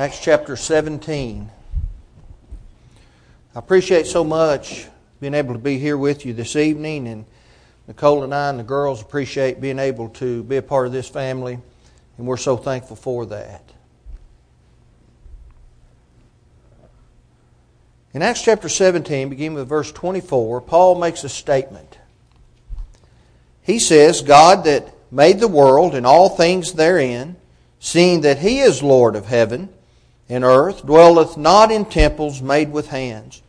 Acts chapter 17. I appreciate so much being able to be here with you this evening, and Nicole and I and the girls appreciate being able to be a part of this family, and we're so thankful for that. In Acts chapter 17, beginning with verse 24, Paul makes a statement. He says, God that made the world and all things therein, seeing that he is Lord of heaven, and earth, dwelleth not in temples made with hands,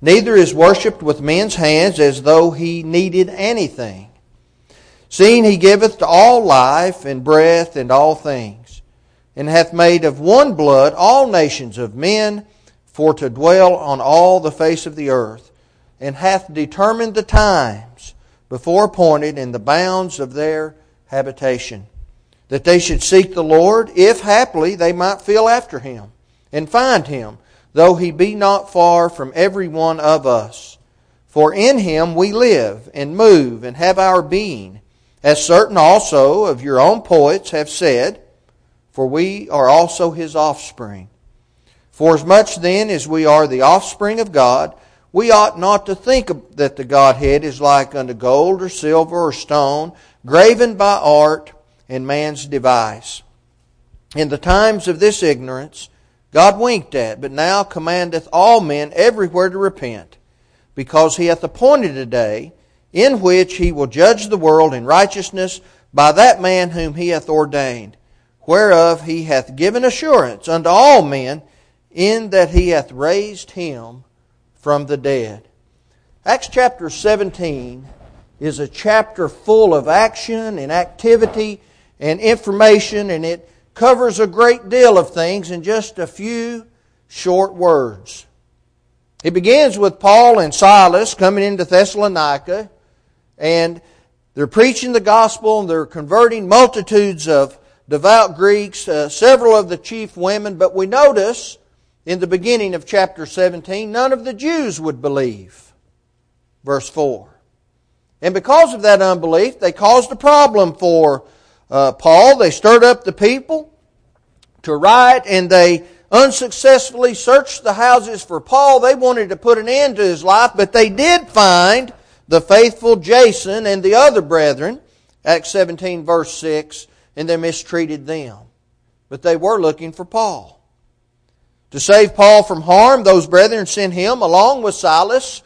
neither is worshipped with men's hands as though he needed anything. Seeing he giveth to all life and breath and all things, and hath made of one blood all nations of men for to dwell on all the face of the earth, and hath determined the times before appointed in the bounds of their habitation, that they should seek the Lord, if haply they might feel after him and find him, though he be not far from every one of us. For in him we live and move and have our being, as certain also of your own poets have said, for we are also his offspring. For as much then as we are the offspring of God, we ought not to think that the Godhead is like unto gold or silver or stone, graven by art and man's device. In the times of this ignorance, God winked at, but now commandeth all men everywhere to repent, because he hath appointed a day in which he will judge the world in righteousness by that man whom he hath ordained, whereof he hath given assurance unto all men, in that he hath raised him from the dead. Acts chapter 17 is a chapter full of action and activity and information, and it covers a great deal of things in just a few short words. It begins with Paul and Silas coming into Thessalonica, and they're preaching the gospel, and they're converting multitudes of devout Greeks, uh, several of the chief women, but we notice in the beginning of chapter 17, none of the Jews would believe. Verse 4. And because of that unbelief, they caused a problem for uh, Paul. They stirred up the people to riot and they unsuccessfully searched the houses for Paul. They wanted to put an end to his life, but they did find the faithful Jason and the other brethren, Acts 17 verse 6, and they mistreated them. But they were looking for Paul. To save Paul from harm, those brethren sent him along with Silas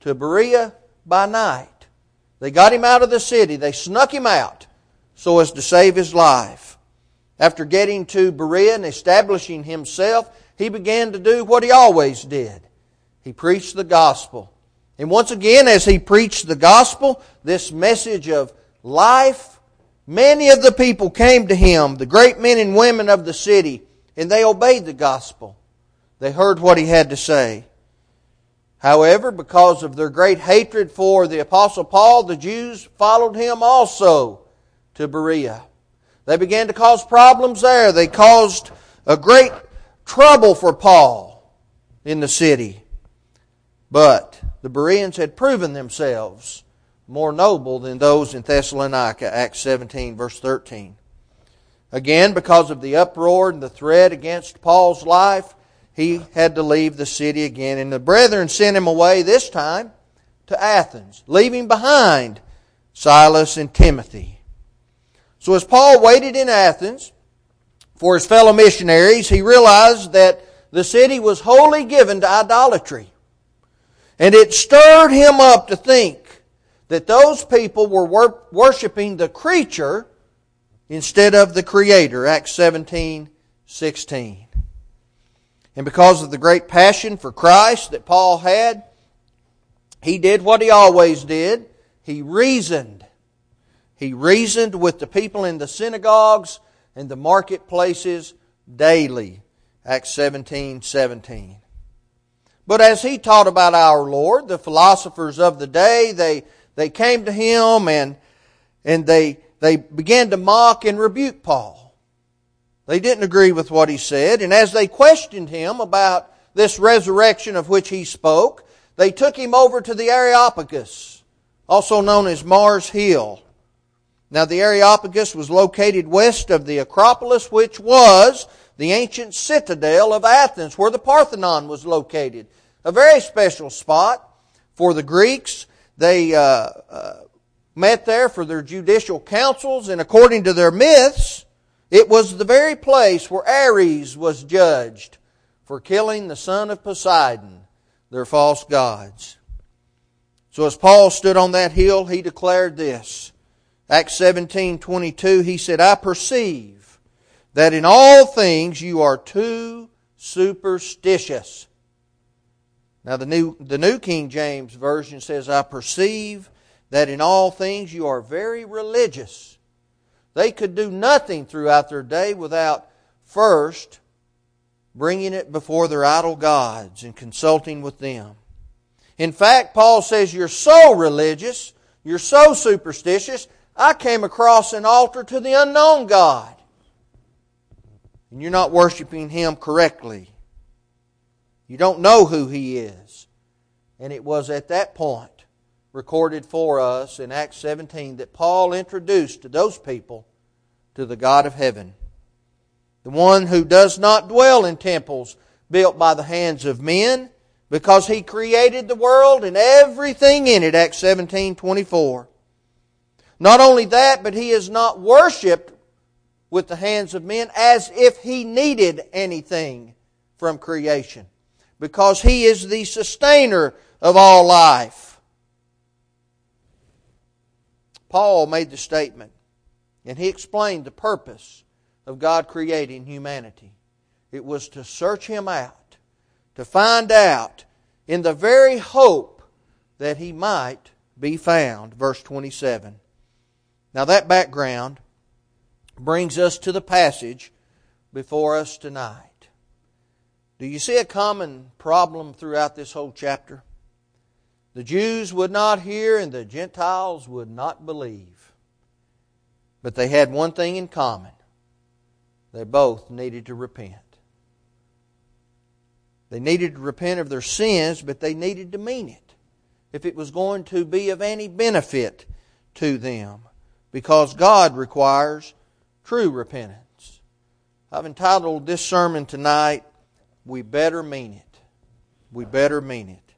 to Berea by night. They got him out of the city. They snuck him out so as to save his life. After getting to Berea and establishing himself, he began to do what he always did. He preached the gospel. And once again, as he preached the gospel, this message of life, many of the people came to him, the great men and women of the city, and they obeyed the gospel. They heard what he had to say. However, because of their great hatred for the Apostle Paul, the Jews followed him also to Berea. They began to cause problems there. They caused a great trouble for Paul in the city. But the Bereans had proven themselves more noble than those in Thessalonica, Acts 17, verse 13. Again, because of the uproar and the threat against Paul's life, he had to leave the city again. And the brethren sent him away this time to Athens, leaving behind Silas and Timothy. So as Paul waited in Athens for his fellow missionaries, he realized that the city was wholly given to idolatry. And it stirred him up to think that those people were worshiping the creature instead of the creator. Acts 17, 16. And because of the great passion for Christ that Paul had, he did what he always did. He reasoned he reasoned with the people in the synagogues and the marketplaces daily. Acts 17 17. But as he taught about our Lord, the philosophers of the day, they, they came to him and, and they, they began to mock and rebuke Paul. They didn't agree with what he said, and as they questioned him about this resurrection of which he spoke, they took him over to the Areopagus, also known as Mars Hill. Now, the Areopagus was located west of the Acropolis, which was the ancient citadel of Athens where the Parthenon was located. A very special spot for the Greeks. They uh, uh, met there for their judicial councils, and according to their myths, it was the very place where Ares was judged for killing the son of Poseidon, their false gods. So as Paul stood on that hill, he declared this. Acts 17:22 he said, "I perceive that in all things you are too superstitious." Now the new the New King James version says, "I perceive that in all things you are very religious." They could do nothing throughout their day without first bringing it before their idol gods and consulting with them. In fact, Paul says, You're so religious, you're so superstitious, I came across an altar to the unknown God. And you're not worshiping Him correctly. You don't know who He is. And it was at that point recorded for us in Acts 17 that Paul introduced to those people to the God of heaven. The one who does not dwell in temples built by the hands of men, because he created the world and everything in it, Acts 17 24. Not only that, but he is not worshipped with the hands of men as if he needed anything from creation, because he is the sustainer of all life. Paul made the statement, and he explained the purpose of God creating humanity. It was to search him out, to find out in the very hope that he might be found. Verse 27. Now, that background brings us to the passage before us tonight. Do you see a common problem throughout this whole chapter? The Jews would not hear and the Gentiles would not believe. But they had one thing in common they both needed to repent. They needed to repent of their sins, but they needed to mean it if it was going to be of any benefit to them, because God requires true repentance. I've entitled this sermon tonight, We Better Mean It. We Better Mean It.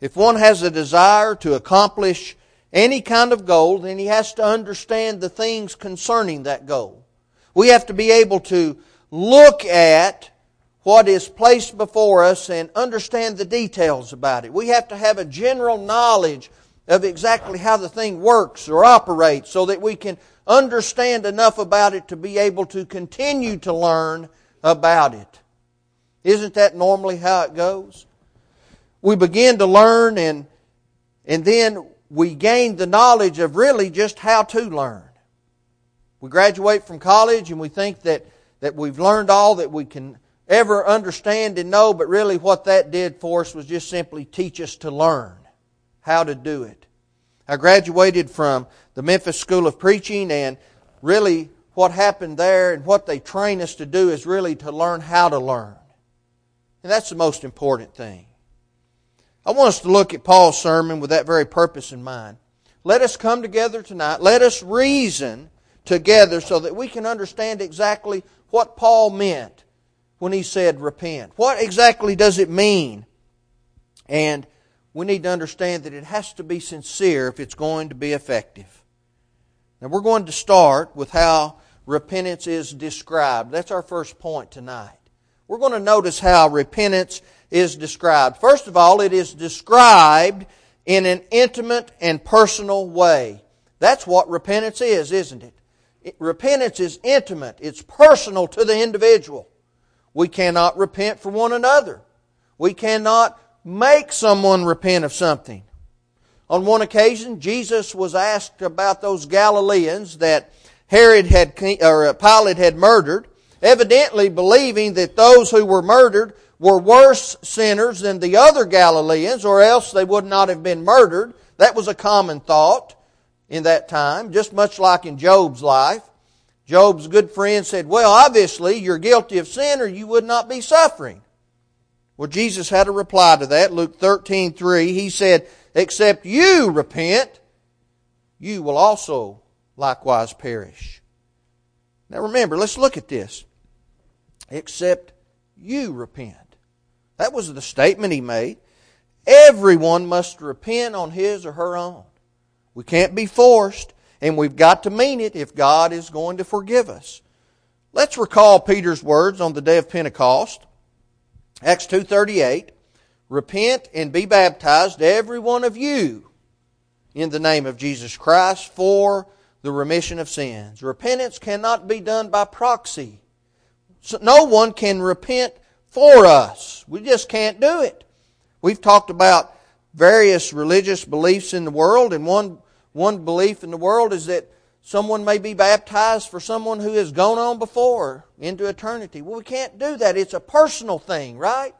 If one has a desire to accomplish any kind of goal, then he has to understand the things concerning that goal. We have to be able to look at what is placed before us and understand the details about it. We have to have a general knowledge of exactly how the thing works or operates so that we can understand enough about it to be able to continue to learn about it. Isn't that normally how it goes? we begin to learn and, and then we gain the knowledge of really just how to learn. We graduate from college and we think that, that we've learned all that we can ever understand and know, but really what that did for us was just simply teach us to learn how to do it. I graduated from the Memphis School of Preaching and really what happened there and what they train us to do is really to learn how to learn. And that's the most important thing. I want us to look at Paul's sermon with that very purpose in mind. Let us come together tonight. Let us reason together so that we can understand exactly what Paul meant when he said repent. What exactly does it mean? And we need to understand that it has to be sincere if it's going to be effective. Now we're going to start with how repentance is described. That's our first point tonight. We're going to notice how repentance is described. First of all, it is described in an intimate and personal way. That's what repentance is, isn't it? it? Repentance is intimate. It's personal to the individual. We cannot repent for one another. We cannot make someone repent of something. On one occasion, Jesus was asked about those Galileans that Herod had, or uh, Pilate had murdered, evidently believing that those who were murdered were worse sinners than the other Galileans, or else they would not have been murdered. That was a common thought in that time, just much like in Job's life. Job's good friend said, Well, obviously you're guilty of sin or you would not be suffering. Well, Jesus had a reply to that. Luke 13, 3, he said, Except you repent, you will also likewise perish. Now remember, let's look at this. except you repent. That was the statement he made. Everyone must repent on his or her own. We can't be forced, and we've got to mean it if God is going to forgive us. Let's recall Peter's words on the day of Pentecost. Acts 2:38, "Repent and be baptized every one of you in the name of Jesus Christ for the remission of sins." Repentance cannot be done by proxy. So no one can repent for us. We just can't do it. We've talked about various religious beliefs in the world, and one, one belief in the world is that someone may be baptized for someone who has gone on before into eternity. Well, we can't do that. It's a personal thing, right?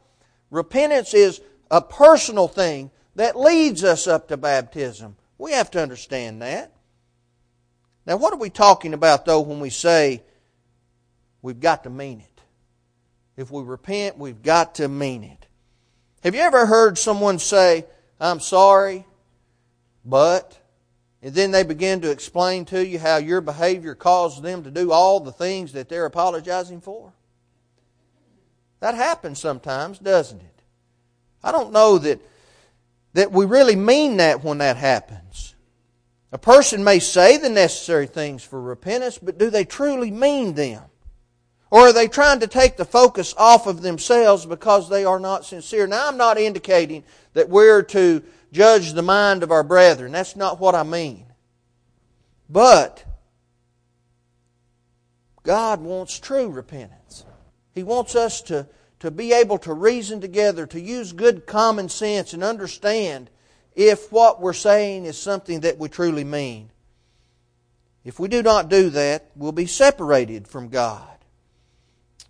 Repentance is a personal thing that leads us up to baptism. We have to understand that. Now, what are we talking about, though, when we say we've got to mean it? If we repent, we've got to mean it. Have you ever heard someone say, I'm sorry, but, and then they begin to explain to you how your behavior caused them to do all the things that they're apologizing for? That happens sometimes, doesn't it? I don't know that, that we really mean that when that happens. A person may say the necessary things for repentance, but do they truly mean them? Or are they trying to take the focus off of themselves because they are not sincere? Now, I'm not indicating that we're to judge the mind of our brethren. That's not what I mean. But God wants true repentance. He wants us to, to be able to reason together, to use good common sense and understand if what we're saying is something that we truly mean. If we do not do that, we'll be separated from God.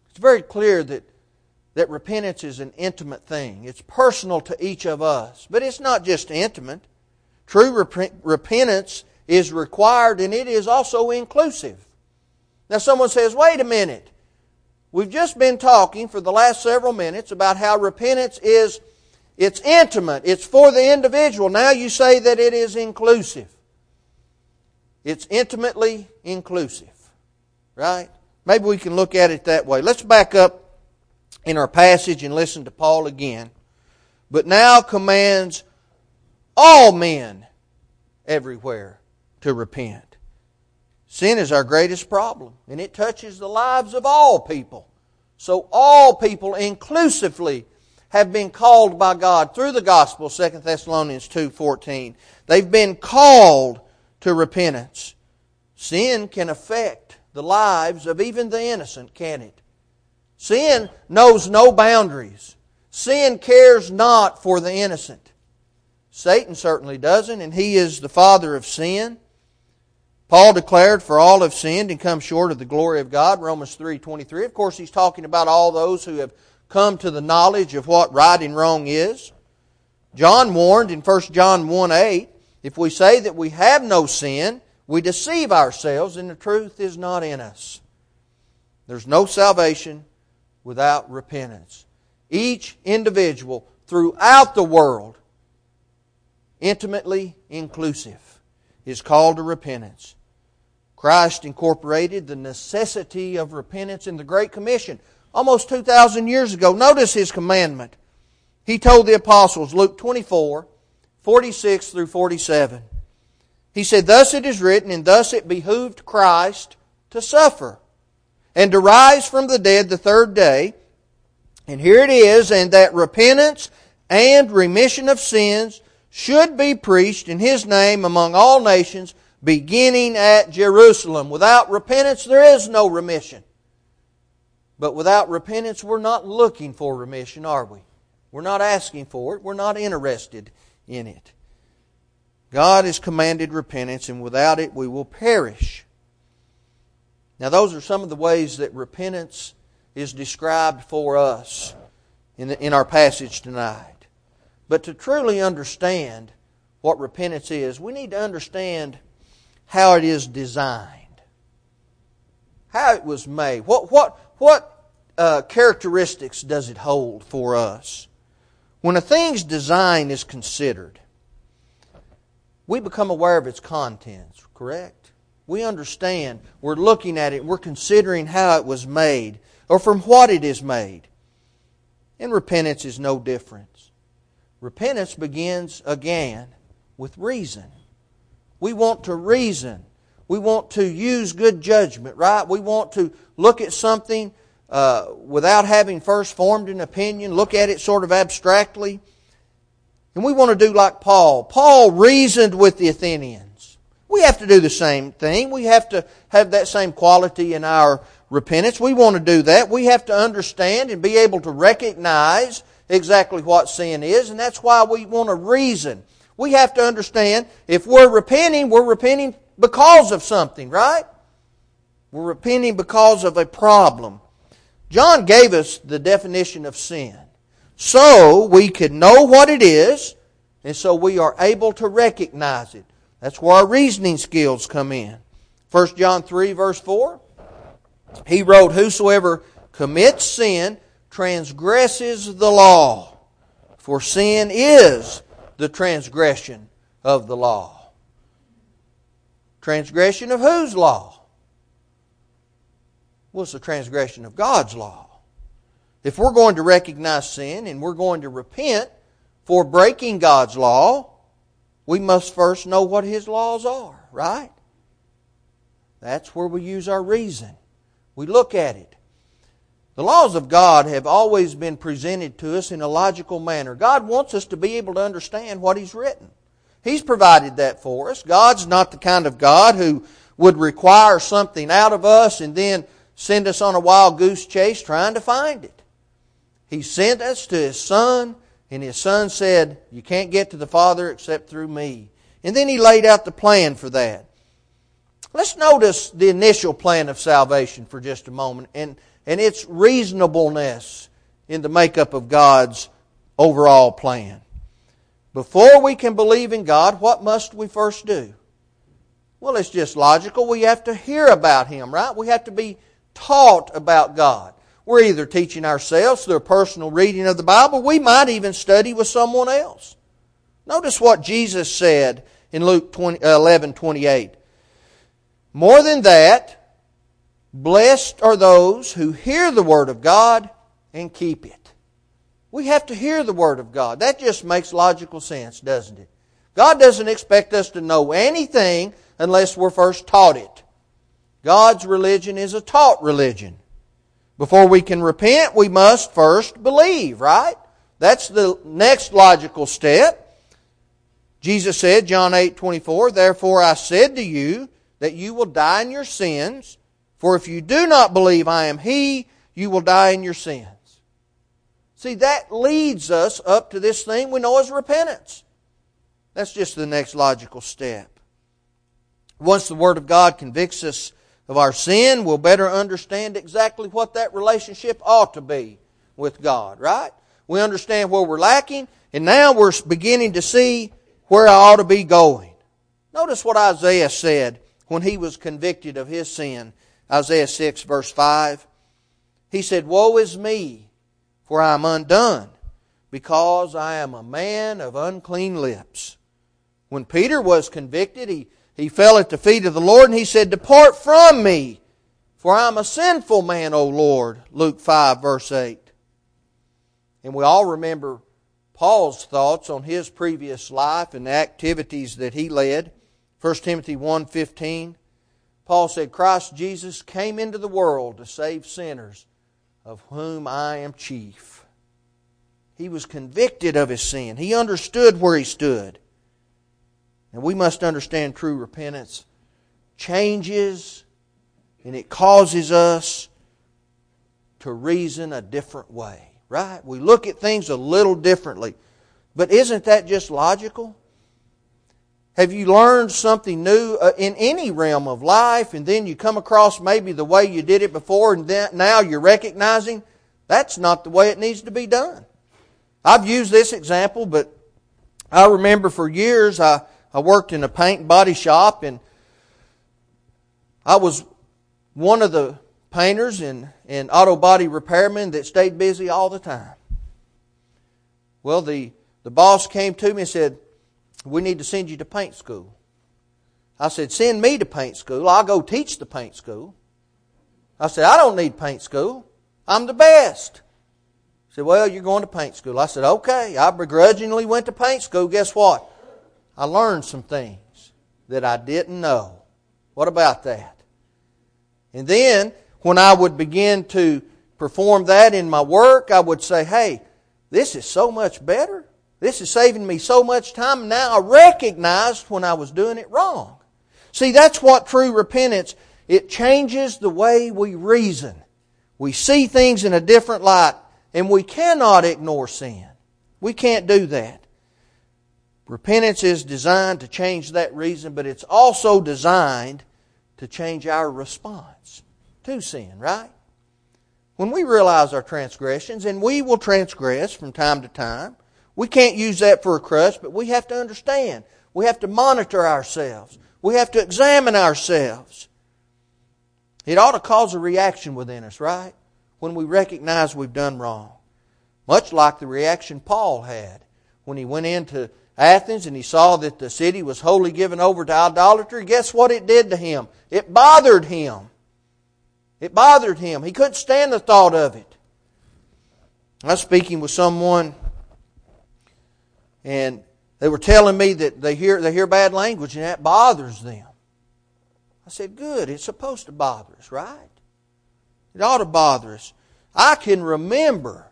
It's very clear that, that repentance is an intimate thing. It's personal to each of us. But it's not just intimate. True rep- repentance is required and it is also inclusive. Now someone says, wait a minute. We've just been talking for the last several minutes about how repentance is it's intimate. It's for the individual. Now you say that it is inclusive. It's intimately inclusive. Right? Maybe we can look at it that way. Let's back up in our passage and listen to Paul again. But now commands all men everywhere to repent. Sin is our greatest problem, and it touches the lives of all people. So all people inclusively have been called by God through the gospel, 2 Thessalonians 2:14. They've been called to repentance. Sin can affect the lives of even the innocent, can it? Sin knows no boundaries. Sin cares not for the innocent. Satan certainly doesn't, and he is the father of sin. Paul declared, For all have sinned and come short of the glory of God, Romans 3.23. Of course, he's talking about all those who have come to the knowledge of what right and wrong is. John warned in 1 John 1 8, if we say that we have no sin, we deceive ourselves and the truth is not in us. There's no salvation without repentance. Each individual throughout the world, intimately inclusive, is called to repentance. Christ incorporated the necessity of repentance in the Great Commission almost 2,000 years ago. Notice his commandment. He told the apostles, Luke 24, 46 through 47. He said, Thus it is written, and thus it behooved Christ to suffer, and to rise from the dead the third day. And here it is, and that repentance and remission of sins should be preached in His name among all nations, beginning at Jerusalem. Without repentance, there is no remission. But without repentance, we're not looking for remission, are we? We're not asking for it. We're not interested in it. God has commanded repentance, and without it we will perish. Now, those are some of the ways that repentance is described for us in, the, in our passage tonight. But to truly understand what repentance is, we need to understand how it is designed, how it was made. What, what, what uh, characteristics does it hold for us? When a thing's design is considered, we become aware of its contents, correct? We understand. We're looking at it. We're considering how it was made. Or from what it is made. And repentance is no difference. Repentance begins again with reason. We want to reason. We want to use good judgment, right? We want to look at something uh, without having first formed an opinion, look at it sort of abstractly. And we want to do like Paul. Paul reasoned with the Athenians. We have to do the same thing. We have to have that same quality in our repentance. We want to do that. We have to understand and be able to recognize exactly what sin is, and that's why we want to reason. We have to understand if we're repenting, we're repenting because of something, right? We're repenting because of a problem. John gave us the definition of sin. So we can know what it is, and so we are able to recognize it. That's where our reasoning skills come in. 1 John 3, verse 4. He wrote, Whosoever commits sin transgresses the law, for sin is the transgression of the law. Transgression of whose law? Well, it's the transgression of God's law. If we're going to recognize sin and we're going to repent for breaking God's law, we must first know what His laws are, right? That's where we use our reason. We look at it. The laws of God have always been presented to us in a logical manner. God wants us to be able to understand what He's written. He's provided that for us. God's not the kind of God who would require something out of us and then send us on a wild goose chase trying to find it. He sent us to His Son, and His Son said, You can't get to the Father except through me. And then He laid out the plan for that. Let's notice the initial plan of salvation for just a moment and, and its reasonableness in the makeup of God's overall plan. Before we can believe in God, what must we first do? Well, it's just logical. We have to hear about Him, right? We have to be taught about God. We're either teaching ourselves through a personal reading of the Bible, we might even study with someone else. Notice what Jesus said in Luke 20, uh, 11 28. More than that, blessed are those who hear the Word of God and keep it. We have to hear the Word of God. That just makes logical sense, doesn't it? God doesn't expect us to know anything unless we're first taught it. God's religion is a taught religion. Before we can repent, we must first believe, right? That's the next logical step. Jesus said, John 8, 24, Therefore I said to you that you will die in your sins, for if you do not believe I am He, you will die in your sins. See, that leads us up to this thing we know as repentance. That's just the next logical step. Once the Word of God convicts us of our sin, we'll better understand exactly what that relationship ought to be with God, right? We understand where we're lacking, and now we're beginning to see where I ought to be going. Notice what Isaiah said when he was convicted of his sin. Isaiah 6, verse 5. He said, Woe is me! for I am undone, because I am a man of unclean lips. When Peter was convicted, he, he fell at the feet of the Lord and he said, Depart from me, for I am a sinful man, O Lord. Luke 5, verse 8. And we all remember Paul's thoughts on his previous life and the activities that he led. 1 Timothy 1.15, Paul said, Christ Jesus came into the world to save sinners, of whom I am chief. He was convicted of his sin. He understood where he stood. And we must understand true repentance changes and it causes us to reason a different way, right? We look at things a little differently. But isn't that just logical? Have you learned something new uh, in any realm of life and then you come across maybe the way you did it before and then, now you're recognizing that's not the way it needs to be done? I've used this example, but I remember for years I, I worked in a paint body shop and I was one of the painters and, and auto body repairmen that stayed busy all the time. Well, the, the boss came to me and said, we need to send you to paint school. I said, Send me to paint school. I'll go teach the paint school. I said, I don't need paint school. I'm the best. He said, Well, you're going to paint school. I said, Okay. I begrudgingly went to paint school. Guess what? I learned some things that I didn't know. What about that? And then, when I would begin to perform that in my work, I would say, Hey, this is so much better. This is saving me so much time. Now I recognized when I was doing it wrong. See, that's what true repentance, it changes the way we reason. We see things in a different light, and we cannot ignore sin. We can't do that. Repentance is designed to change that reason, but it's also designed to change our response to sin, right? When we realize our transgressions, and we will transgress from time to time, we can't use that for a crutch, but we have to understand. We have to monitor ourselves. We have to examine ourselves. It ought to cause a reaction within us, right? When we recognize we've done wrong. Much like the reaction Paul had when he went into Athens and he saw that the city was wholly given over to idolatry. Guess what it did to him? It bothered him. It bothered him. He couldn't stand the thought of it. I was speaking with someone and they were telling me that they hear, they hear bad language and that bothers them. I said, Good, it's supposed to bother us, right? It ought to bother us. I can remember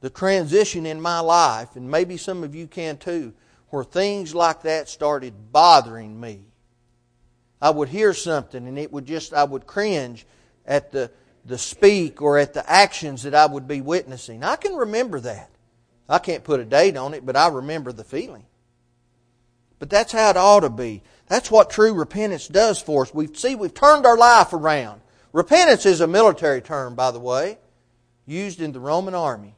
the transition in my life, and maybe some of you can too, where things like that started bothering me. I would hear something and it would just, I would cringe at the, the speak or at the actions that I would be witnessing. I can remember that. I can't put a date on it, but I remember the feeling. But that's how it ought to be. That's what true repentance does for us. We see we've turned our life around. Repentance is a military term, by the way, used in the Roman army.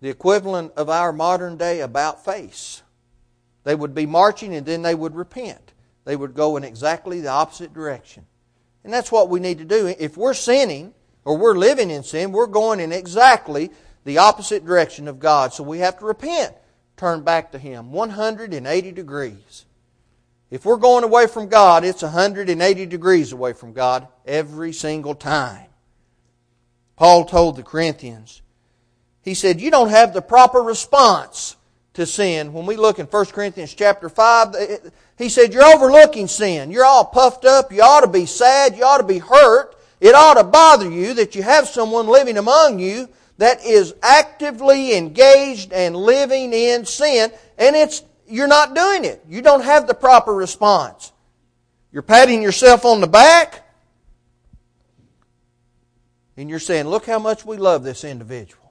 The equivalent of our modern day about face. They would be marching and then they would repent. They would go in exactly the opposite direction. And that's what we need to do. If we're sinning or we're living in sin, we're going in exactly the opposite direction of God. So we have to repent, turn back to Him 180 degrees. If we're going away from God, it's 180 degrees away from God every single time. Paul told the Corinthians, he said, You don't have the proper response to sin. When we look in 1 Corinthians chapter 5, he said, You're overlooking sin. You're all puffed up. You ought to be sad. You ought to be hurt. It ought to bother you that you have someone living among you that is actively engaged and living in sin, and it's you're not doing it. You don't have the proper response. You're patting yourself on the back, and you're saying, Look how much we love this individual.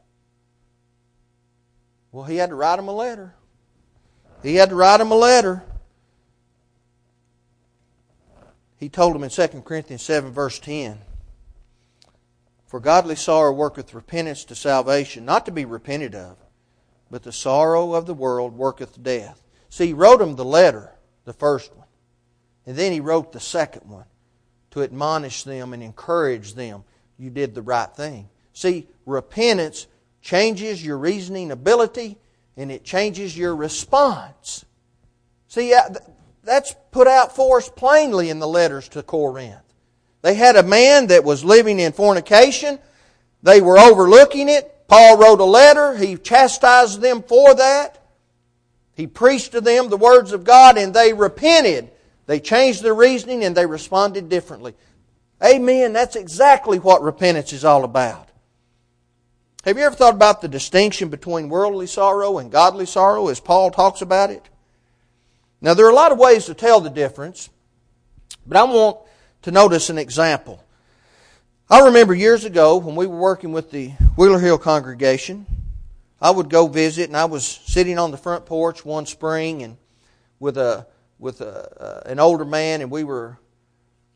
Well, he had to write him a letter. He had to write him a letter. He told him in 2 Corinthians 7, verse 10 For godly sorrow worketh repentance to salvation, not to be repented of, but the sorrow of the world worketh death. See, he wrote him the letter, the first one. And then he wrote the second one to admonish them and encourage them. You did the right thing. See, repentance changes your reasoning ability and it changes your response. See, uh, that's put out for us plainly in the letters to Corinth. They had a man that was living in fornication. They were overlooking it. Paul wrote a letter. He chastised them for that. He preached to them the words of God and they repented. They changed their reasoning and they responded differently. Amen. That's exactly what repentance is all about. Have you ever thought about the distinction between worldly sorrow and godly sorrow as Paul talks about it? Now, there are a lot of ways to tell the difference, but I want to notice an example. I remember years ago when we were working with the Wheeler Hill congregation, I would go visit, and I was sitting on the front porch one spring, and with a with a, uh, an older man, and we were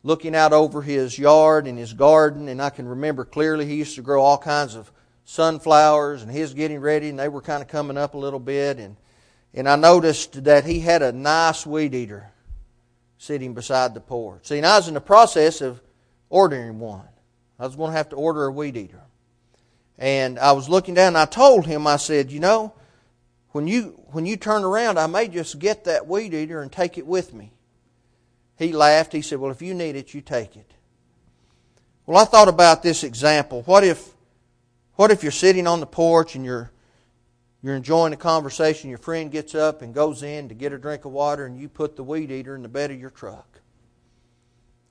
looking out over his yard and his garden, and I can remember clearly he used to grow all kinds of sunflowers, and was getting ready, and they were kind of coming up a little bit, and and I noticed that he had a nice weed eater sitting beside the porch. See, and I was in the process of ordering one. I was going to have to order a weed eater. And I was looking down and I told him, I said, you know, when you, when you turn around, I may just get that weed eater and take it with me. He laughed. He said, well, if you need it, you take it. Well, I thought about this example. What if, what if you're sitting on the porch and you're, you're enjoying a conversation, your friend gets up and goes in to get a drink of water, and you put the weed eater in the bed of your truck?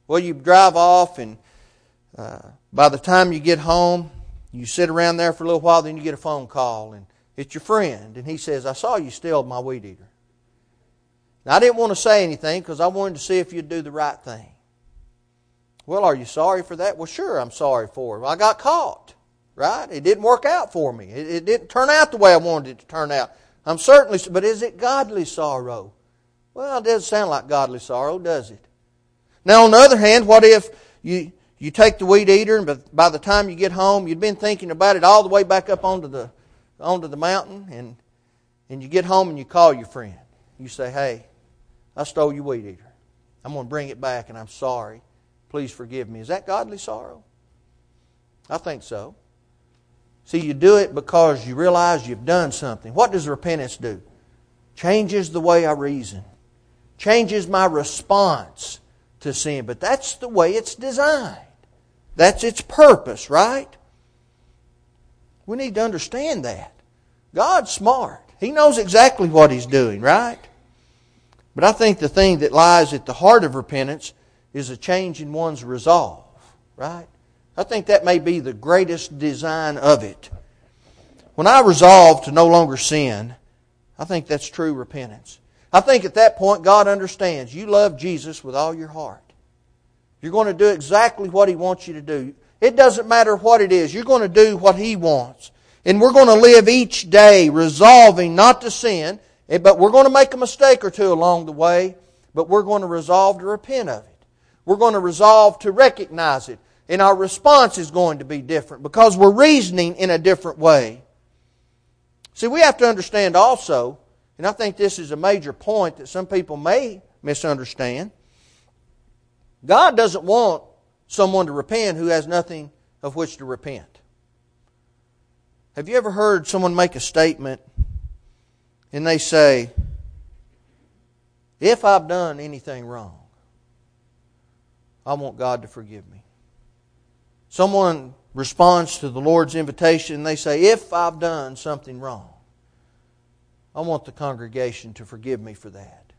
Well, you drive off, and uh, by the time you get home, you sit around there for a little while, then you get a phone call, and it's your friend, and he says, I saw you steal my weed eater. Now, I didn't want to say anything because I wanted to see if you'd do the right thing. Well, are you sorry for that? Well, sure, I'm sorry for it. Well, I got caught, right? It didn't work out for me. It, it didn't turn out the way I wanted it to turn out. I'm certainly, but is it godly sorrow? Well, it doesn't sound like godly sorrow, does it? Now, on the other hand, what if you, you take the weed eater, and by the time you get home, you've been thinking about it all the way back up onto the, onto the mountain, and, and you get home and you call your friend. You say, Hey, I stole your weed eater. I'm going to bring it back, and I'm sorry. Please forgive me. Is that godly sorrow? I think so. See, you do it because you realize you've done something. What does repentance do? Changes the way I reason, changes my response to sin. But that's the way it's designed. That's its purpose, right? We need to understand that. God's smart. He knows exactly what He's doing, right? But I think the thing that lies at the heart of repentance is a change in one's resolve, right? I think that may be the greatest design of it. When I resolve to no longer sin, I think that's true repentance. I think at that point God understands you love Jesus with all your heart. You're going to do exactly what He wants you to do. It doesn't matter what it is. You're going to do what He wants. And we're going to live each day resolving not to sin, eh, but we're going to make a mistake or two along the way, but we're going to resolve to repent of it. We're going to resolve to recognize it. And our response is going to be different because we're reasoning in a different way. See, we have to understand also and I think this is a major point that some people may misunderstand. God doesn't want someone to repent who has nothing of which to repent. Have you ever heard someone make a statement and they say, If I've done anything wrong, I want God to forgive me? Someone responds to the Lord's invitation and they say, If I've done something wrong, I want the congregation to forgive me for that.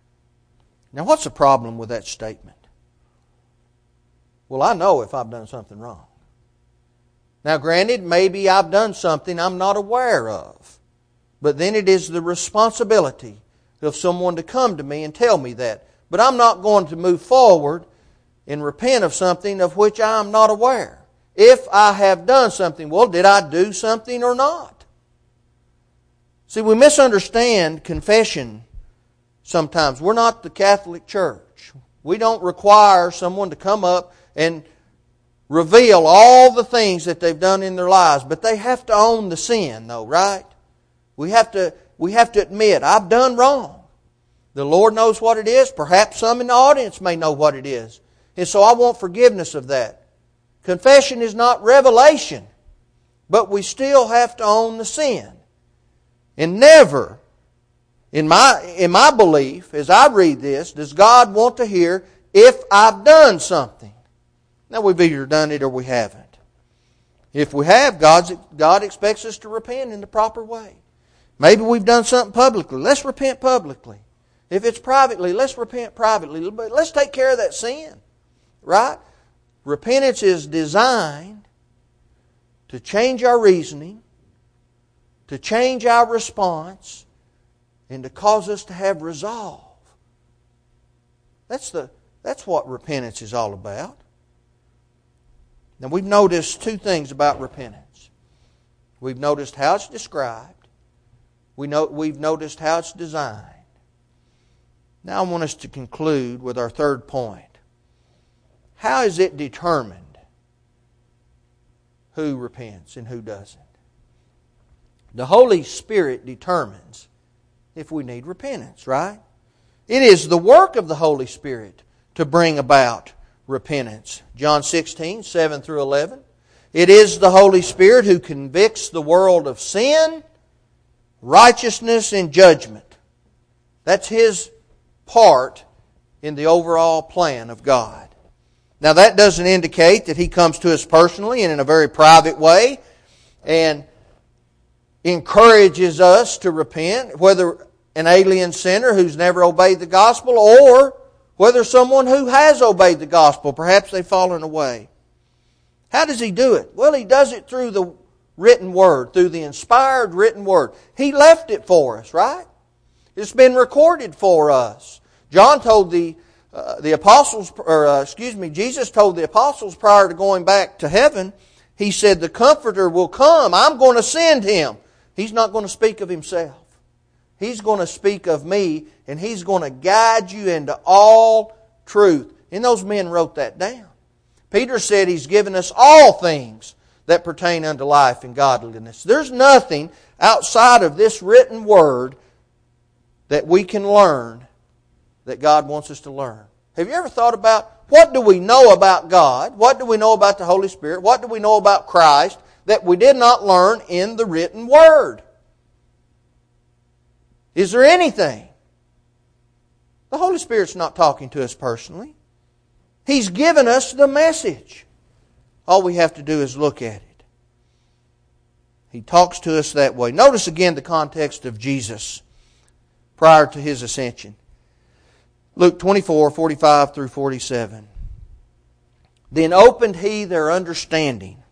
Now, what's the problem with that statement? Well, I know if I've done something wrong. Now, granted, maybe I've done something I'm not aware of. But then it is the responsibility of someone to come to me and tell me that. But I'm not going to move forward and repent of something of which I am not aware. If I have done something, well, did I do something or not? See, we misunderstand confession sometimes. We're not the Catholic Church. We don't require someone to come up and reveal all the things that they've done in their lives, but they have to own the sin, though, right? We have to, we have to admit, I've done wrong. The Lord knows what it is. Perhaps some in the audience may know what it is. And so I want forgiveness of that. Confession is not revelation, but we still have to own the sin. And never, in my, in my belief, as I read this, does God want to hear if I've done something. Now, we've either done it or we haven't. If we have, God's, God expects us to repent in the proper way. Maybe we've done something publicly. Let's repent publicly. If it's privately, let's repent privately. But let's take care of that sin. Right? Repentance is designed to change our reasoning, to change our response and to cause us to have resolve. That's, the, that's what repentance is all about. Now, we've noticed two things about repentance. We've noticed how it's described, we know, we've noticed how it's designed. Now, I want us to conclude with our third point. How is it determined who repents and who doesn't? The Holy Spirit determines if we need repentance, right? It is the work of the Holy Spirit to bring about repentance. John 16, 7 through 11. It is the Holy Spirit who convicts the world of sin, righteousness, and judgment. That's His part in the overall plan of God. Now that doesn't indicate that he comes to us personally and in a very private way and encourages us to repent, whether an alien sinner who's never obeyed the gospel or whether someone who has obeyed the gospel, perhaps they've fallen away. How does he do it? Well, he does it through the written word, through the inspired written word. He left it for us, right? It's been recorded for us. John told the uh, the apostles, or uh, excuse me, Jesus told the apostles prior to going back to heaven, he said, The Comforter will come. I'm going to send him. He's not going to speak of himself. He's going to speak of me, and he's going to guide you into all truth. And those men wrote that down. Peter said he's given us all things that pertain unto life and godliness. There's nothing outside of this written word that we can learn that God wants us to learn. Have you ever thought about what do we know about God? What do we know about the Holy Spirit? What do we know about Christ that we did not learn in the written Word? Is there anything? The Holy Spirit's not talking to us personally. He's given us the message. All we have to do is look at it. He talks to us that way. Notice again the context of Jesus prior to his ascension. Luke 24, 45 through 47. Then opened he their understanding,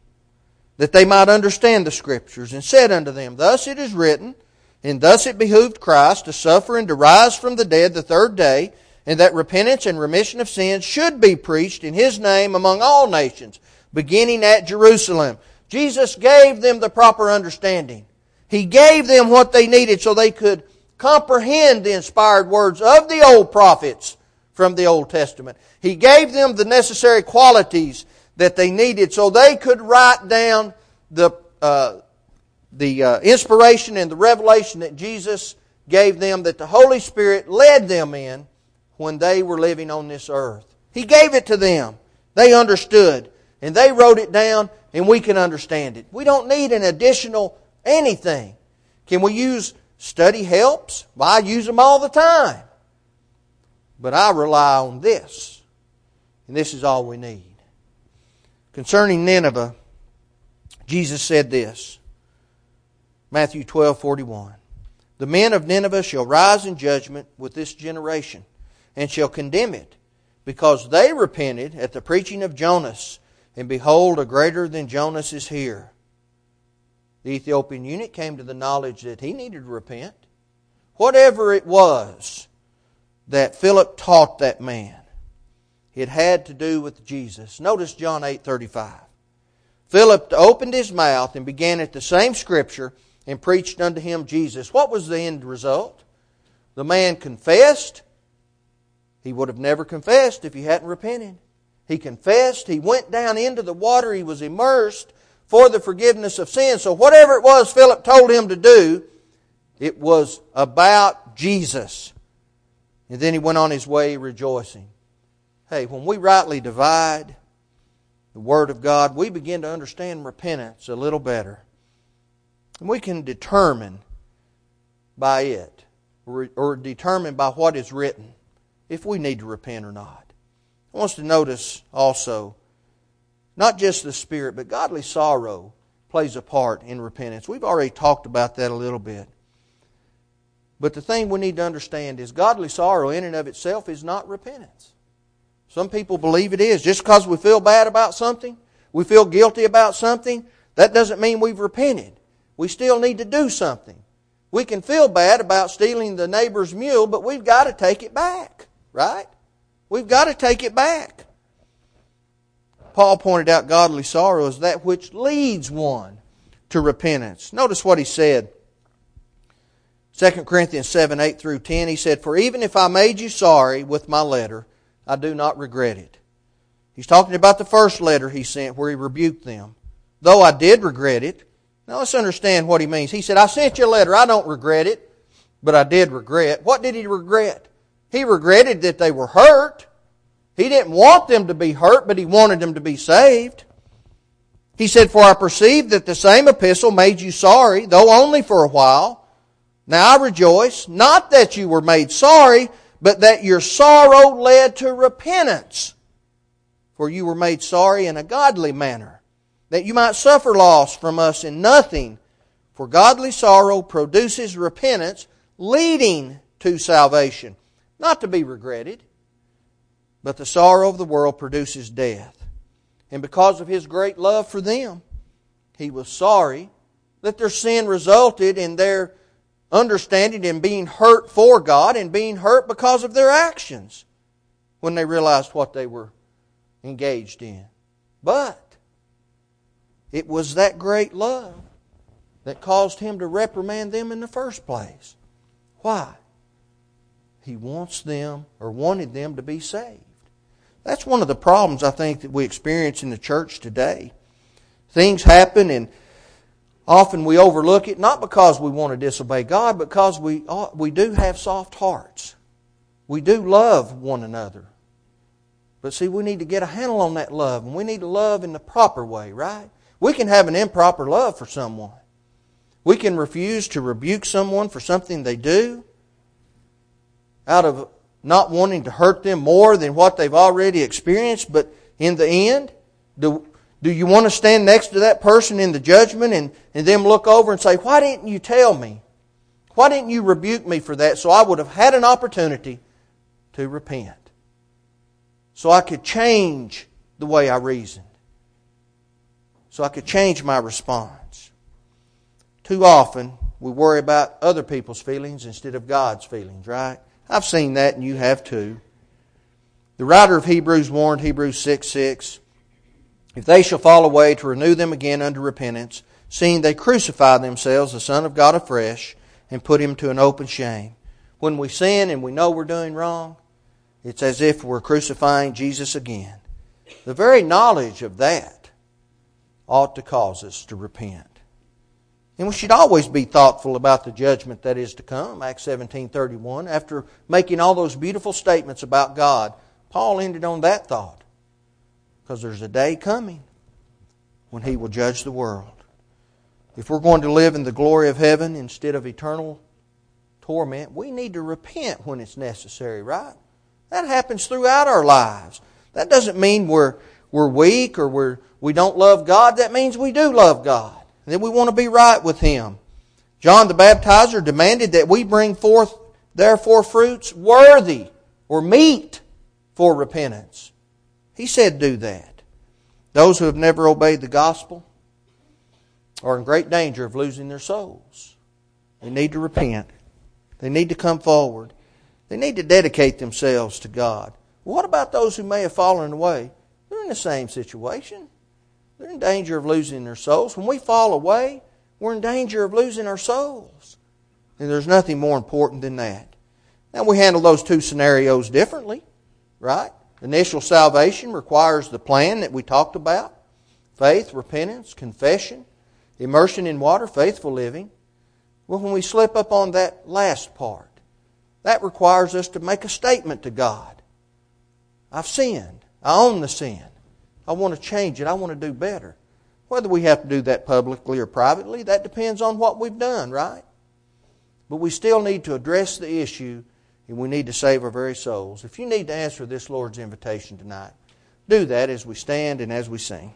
that they might understand the Scriptures, and said unto them, Thus it is written, and thus it behooved Christ to suffer and to rise from the dead the third day, and that repentance and remission of sins should be preached in his name among all nations, beginning at Jerusalem. Jesus gave them the proper understanding. He gave them what they needed so they could comprehend the inspired words of the old prophets from the Old Testament. He gave them the necessary qualities that they needed so they could write down the, uh, the uh, inspiration and the revelation that Jesus gave them, that the Holy Spirit led them in when they were living on this earth. He gave it to them. They understood. And they wrote it down, and we can understand it. We don't need an additional anything. Can we use Study helps. Well, I use them all the time. But I rely on this. And this is all we need. Concerning Nineveh, Jesus said this. Matthew 12, 41. The men of Nineveh shall rise in judgment with this generation, and shall condemn it, because they repented at the preaching of Jonas, and behold, a greater than Jonas is here. The Ethiopian eunuch came to the knowledge that he needed to repent. Whatever it was that Philip taught that man, it had to do with Jesus. Notice John 8:35. Philip opened his mouth and began at the same scripture and preached unto him Jesus. What was the end result? The man confessed. He would have never confessed if he hadn't repented. He confessed. He went down into the water. He was immersed for the forgiveness of sins. So whatever it was Philip told him to do, it was about Jesus. And then he went on his way rejoicing. Hey, when we rightly divide the Word of God, we begin to understand repentance a little better. And we can determine by it, or determine by what is written, if we need to repent or not. I want us to notice also not just the Spirit, but godly sorrow plays a part in repentance. We've already talked about that a little bit. But the thing we need to understand is godly sorrow in and of itself is not repentance. Some people believe it is. Just because we feel bad about something, we feel guilty about something, that doesn't mean we've repented. We still need to do something. We can feel bad about stealing the neighbor's mule, but we've got to take it back, right? We've got to take it back. Paul pointed out godly sorrow is that which leads one to repentance. Notice what he said. 2 Corinthians 7 8 through 10, he said, For even if I made you sorry with my letter, I do not regret it. He's talking about the first letter he sent where he rebuked them. Though I did regret it. Now let's understand what he means. He said, I sent you a letter. I don't regret it, but I did regret. What did he regret? He regretted that they were hurt. He didn't want them to be hurt, but he wanted them to be saved. He said, For I perceive that the same epistle made you sorry, though only for a while. Now I rejoice, not that you were made sorry, but that your sorrow led to repentance. for you were made sorry in a godly manner, that you might suffer loss from us in nothing. For godly sorrow produces repentance, leading to salvation, not to be regretted. But the sorrow of the world produces death. And because of his great love for them, he was sorry that their sin resulted in their understanding and being hurt for God and being hurt because of their actions when they realized what they were engaged in. But it was that great love that caused him to reprimand them in the first place. Why? He wants them or wanted them to be saved. That's one of the problems I think that we experience in the church today. Things happen and often we overlook it, not because we want to disobey God, but because we, uh, we do have soft hearts. We do love one another. But see, we need to get a handle on that love, and we need to love in the proper way, right? We can have an improper love for someone. We can refuse to rebuke someone for something they do out of not wanting to hurt them more than what they've already experienced, but in the end, do, do you want to stand next to that person in the judgment and, and them look over and say, Why didn't you tell me? Why didn't you rebuke me for that so I would have had an opportunity to repent? So I could change the way I reasoned. So I could change my response. Too often, we worry about other people's feelings instead of God's feelings, right? I've seen that, and you have too. The writer of Hebrews warned Hebrews 6 6 If they shall fall away, to renew them again unto repentance, seeing they crucify themselves, the Son of God afresh, and put him to an open shame. When we sin and we know we're doing wrong, it's as if we're crucifying Jesus again. The very knowledge of that ought to cause us to repent. And we should always be thoughtful about the judgment that is to come. Acts 17:31. After making all those beautiful statements about God, Paul ended on that thought. Because there's a day coming when he will judge the world. If we're going to live in the glory of heaven instead of eternal torment, we need to repent when it's necessary, right? That happens throughout our lives. That doesn't mean we're, we're weak or we're, we don't love God. That means we do love God that we want to be right with Him. John the Baptizer demanded that we bring forth, therefore, fruits worthy or meet for repentance. He said, do that. Those who have never obeyed the gospel are in great danger of losing their souls. They need to repent. They need to come forward. They need to dedicate themselves to God. What about those who may have fallen away? They're in the same situation. They're in danger of losing their souls. When we fall away, we're in danger of losing our souls. And there's nothing more important than that. Now, we handle those two scenarios differently, right? Initial salvation requires the plan that we talked about faith, repentance, confession, immersion in water, faithful living. Well, when we slip up on that last part, that requires us to make a statement to God. I've sinned. I own the sin. I want to change it. I want to do better. Whether we have to do that publicly or privately, that depends on what we've done, right? But we still need to address the issue and we need to save our very souls. If you need to answer this Lord's invitation tonight, do that as we stand and as we sing.